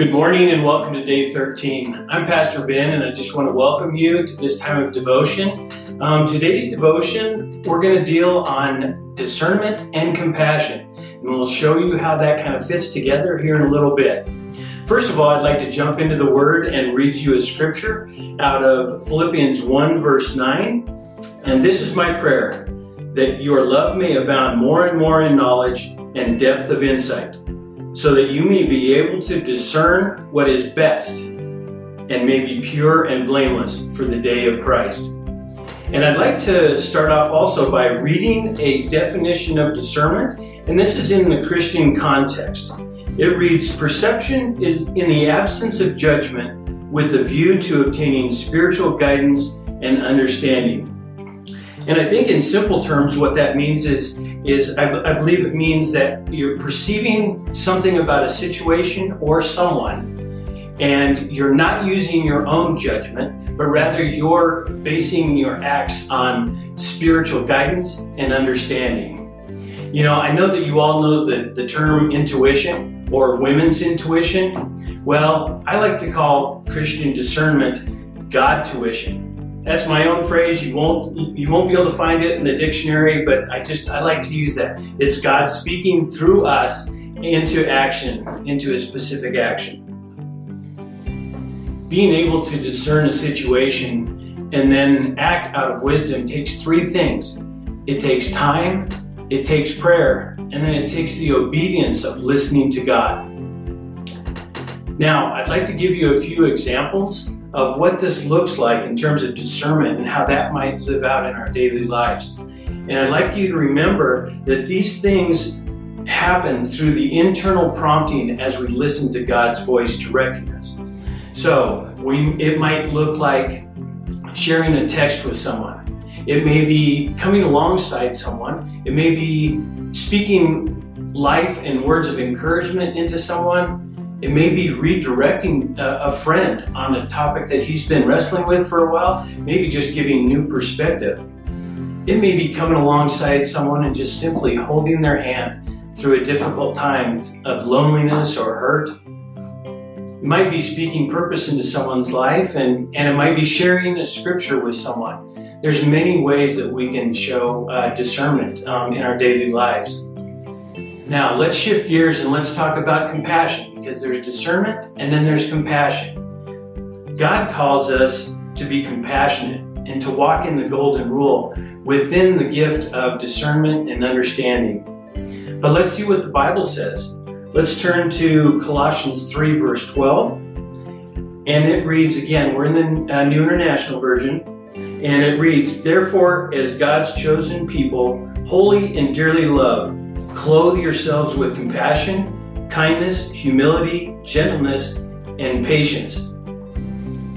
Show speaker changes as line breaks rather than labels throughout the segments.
Good morning and welcome to day 13. I'm Pastor Ben and I just want to welcome you to this time of devotion. Um, today's devotion, we're going to deal on discernment and compassion. And we'll show you how that kind of fits together here in a little bit. First of all, I'd like to jump into the Word and read you a scripture out of Philippians 1, verse 9. And this is my prayer that your love may abound more and more in knowledge and depth of insight so that you may be able to discern what is best and may be pure and blameless for the day of Christ. And I'd like to start off also by reading a definition of discernment, and this is in the Christian context. It reads Perception is in the absence of judgment with a view to obtaining spiritual guidance and understanding. And I think in simple terms, what that means is, is I, believe it means that you're perceiving something about a situation or someone and you're not using your own judgment, but rather you're basing your acts on spiritual guidance and understanding. You know, I know that you all know the, the term intuition or women's intuition. Well, I like to call Christian discernment God tuition that's my own phrase. You won't you won't be able to find it in the dictionary, but I just I like to use that. It's God speaking through us into action, into a specific action. Being able to discern a situation and then act out of wisdom takes three things. It takes time, it takes prayer, and then it takes the obedience of listening to God. Now, I'd like to give you a few examples of what this looks like in terms of discernment and how that might live out in our daily lives. And I'd like you to remember that these things happen through the internal prompting as we listen to God's voice directing us. So we, it might look like sharing a text with someone. It may be coming alongside someone. It may be speaking life and words of encouragement into someone. It may be redirecting a, a, friend on a topic that he's been wrestling with for a while, maybe just giving new perspective. It may be coming alongside someone and just simply holding their hand through a difficult time of loneliness or hurt. It might be speaking purpose into someone's life, and, and it might be sharing a scripture with someone. There's many ways that we can show uh, discernment um, in our daily lives. Now, let's shift gears and let's talk about compassion because there's discernment and then there's compassion. God calls us to be compassionate and to walk in the golden rule within the gift of discernment and understanding. But let's see what the Bible says. Let's turn to Colossians 3, verse 12. And it reads again, we're in the uh, New International Version, and it reads, Therefore, as God's chosen people, holy and dearly loved, Clothe yourselves with compassion, kindness, humility, gentleness, and patience.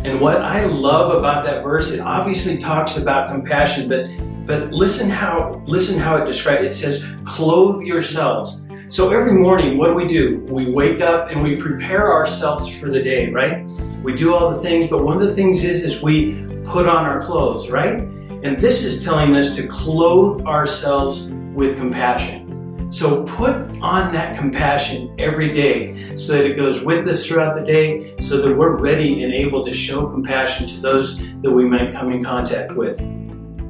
And what I love about that verse, it obviously talks about compassion, but but listen how listen how it describes it. Says, clothe yourselves. So every morning, what do we do? We wake up and we prepare ourselves for the day, right? We do all the things, but one of the things is is we put on our clothes, right? And this is telling us to clothe ourselves with compassion. So put on that compassion every day so that it goes with us throughout the day so that we're ready and able to show compassion to those that we might come in contact with.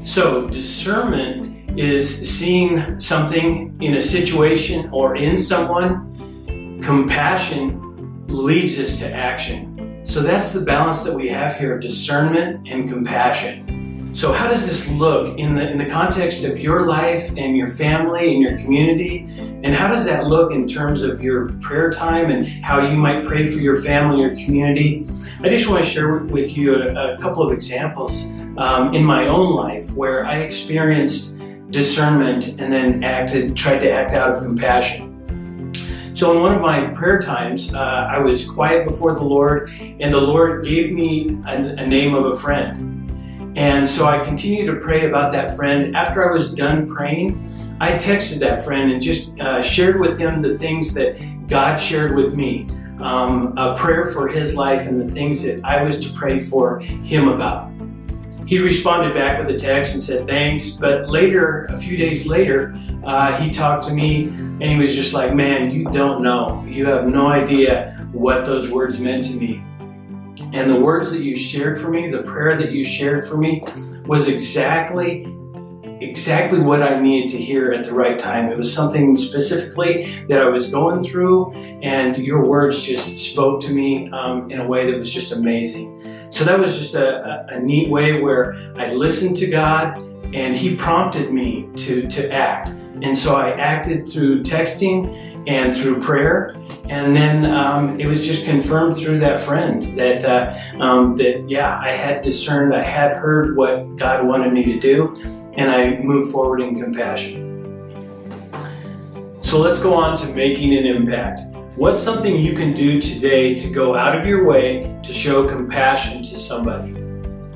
So discernment is seeing something in a situation or in someone. Compassion leads us to action. So that's the balance that we have here discernment and compassion. So, how does this look in the, in the context of your life and your family and your community? And how does that look in terms of your prayer time and how you might pray for your family or community? I just want to share with you a, a couple of examples um, in my own life where I experienced discernment and then acted, tried to act out of compassion. So, in one of my prayer times, uh, I was quiet before the Lord, and the Lord gave me a, a name of a friend. And so I continued to pray about that friend. After I was done praying, I texted that friend and just uh, shared with him the things that God shared with me. Um, a prayer for his life and the things that I was to pray for him about. He responded back with a text and said thanks. But later, a few days later, uh, he talked to me and he was just like, Man, you don't know. You have no idea what those words meant to me. And the words that you shared for me, the prayer that you shared for me, was exactly exactly what I needed to hear at the right time. It was something specifically that I was going through, and your words just spoke to me um, in a way that was just amazing. So that was just a, a, neat way where I listened to God, and He prompted me to to act. And so I acted through texting and through prayer. And then um, it was just confirmed through that friend that uh, um, that yeah, I had discerned, I had heard what God wanted me to do, and I moved forward in compassion. So let's go on to making an impact. What's something you can do today to go out of your way to show compassion to somebody?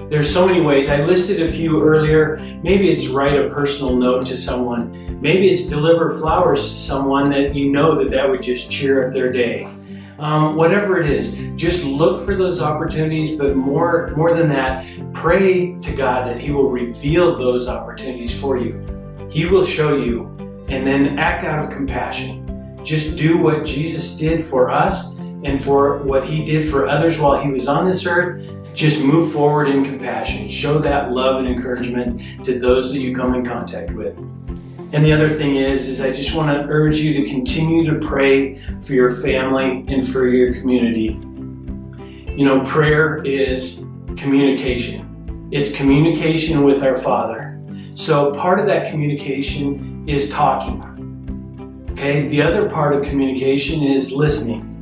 There's so many ways. I listed a few earlier. Maybe it's write a personal note to someone. Maybe it's deliver flowers to someone that you know that that would just cheer up their day. Um, whatever it is, just look for those opportunities. But more, more than that, pray to God that He will reveal those opportunities for you. He will show you, and then act out of compassion. Just do what Jesus did for us and for what He did for others while He was on this earth just move forward in compassion. Show that love and encouragement to those that you come in contact with. And the other thing is, is I just want to urge you to continue to pray for your family and for your community. You know, prayer is communication. It's communication with our Father. So part of that communication is talking. Okay, the other part of communication is listening.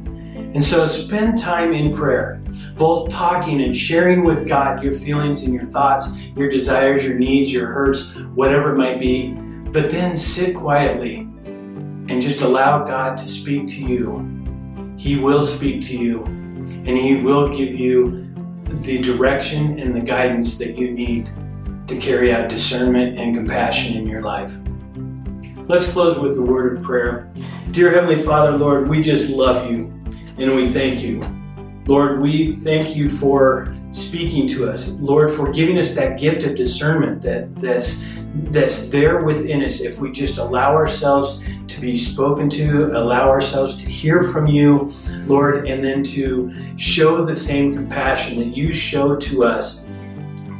And so spend time in prayer both talking and sharing with God your feelings and your thoughts, your desires, your needs, your hurts, whatever it might be. But then sit quietly and just allow God to speak to you. He will speak to you and He will give you the direction and the guidance that you need to carry out discernment and compassion in your life. Let's close with the word of prayer. Dear Heavenly Father, Lord, we just love you and we thank you. Lord, we thank you for speaking to us. Lord, for giving us that gift of discernment that, that's, that's there within us if we just allow ourselves to be spoken to, allow ourselves to hear from you, Lord, and then to show the same compassion that you show to us.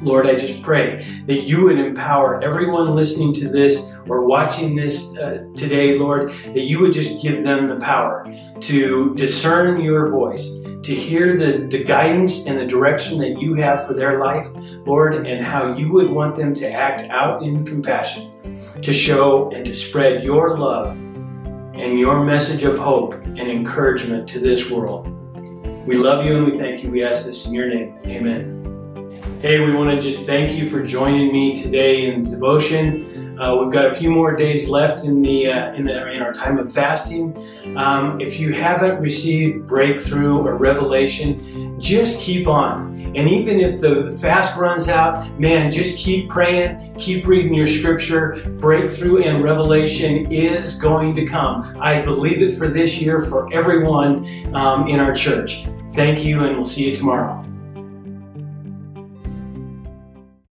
Lord, I just pray that you would empower everyone listening to this or watching this uh, today, Lord, that you would just give them the power to discern your voice to hear the, the guidance and the direction that you have for their life, Lord, and how you would want them to act out in compassion, to show and to spread your love and your message of hope and encouragement to this world. We love you and we thank you. We ask this in your name. Amen. Hey, we want to just thank you for joining me today in devotion. Uh, we've got a few more days left in the uh, in, the, in our time of fasting. Um, if you haven't received breakthrough or revelation, just keep on. And even if the fast runs out, man, just keep praying, keep reading your scripture. Breakthrough and revelation is going to come. I believe it for this year for everyone um, in our church. Thank you, and we'll see you tomorrow.